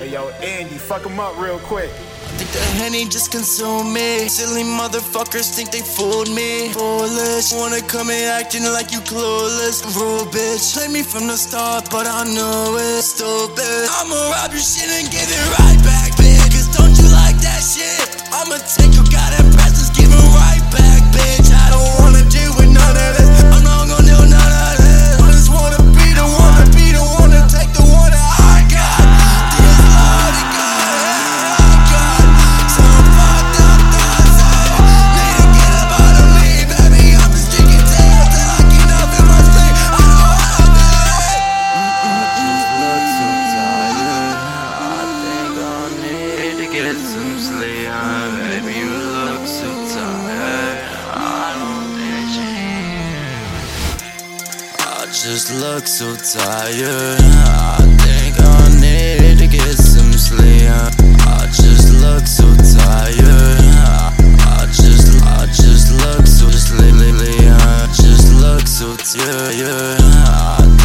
Hey yo, Andy, fuck him up real quick. I think the Henny just consumed me. Silly motherfuckers think they fooled me. Foolish, wanna come in acting like you clueless. Rude bitch, play me from the start, but I know it. Stupid. I'ma rob your shit and give it right back, bitch. Cause don't you like that shit? I'ma take you got usually Baby, you look so tired. I know that you I just look so tired. I think I need to get some sleep. I just look so tired. I, I just, I just look so sleepy I just look so tired. I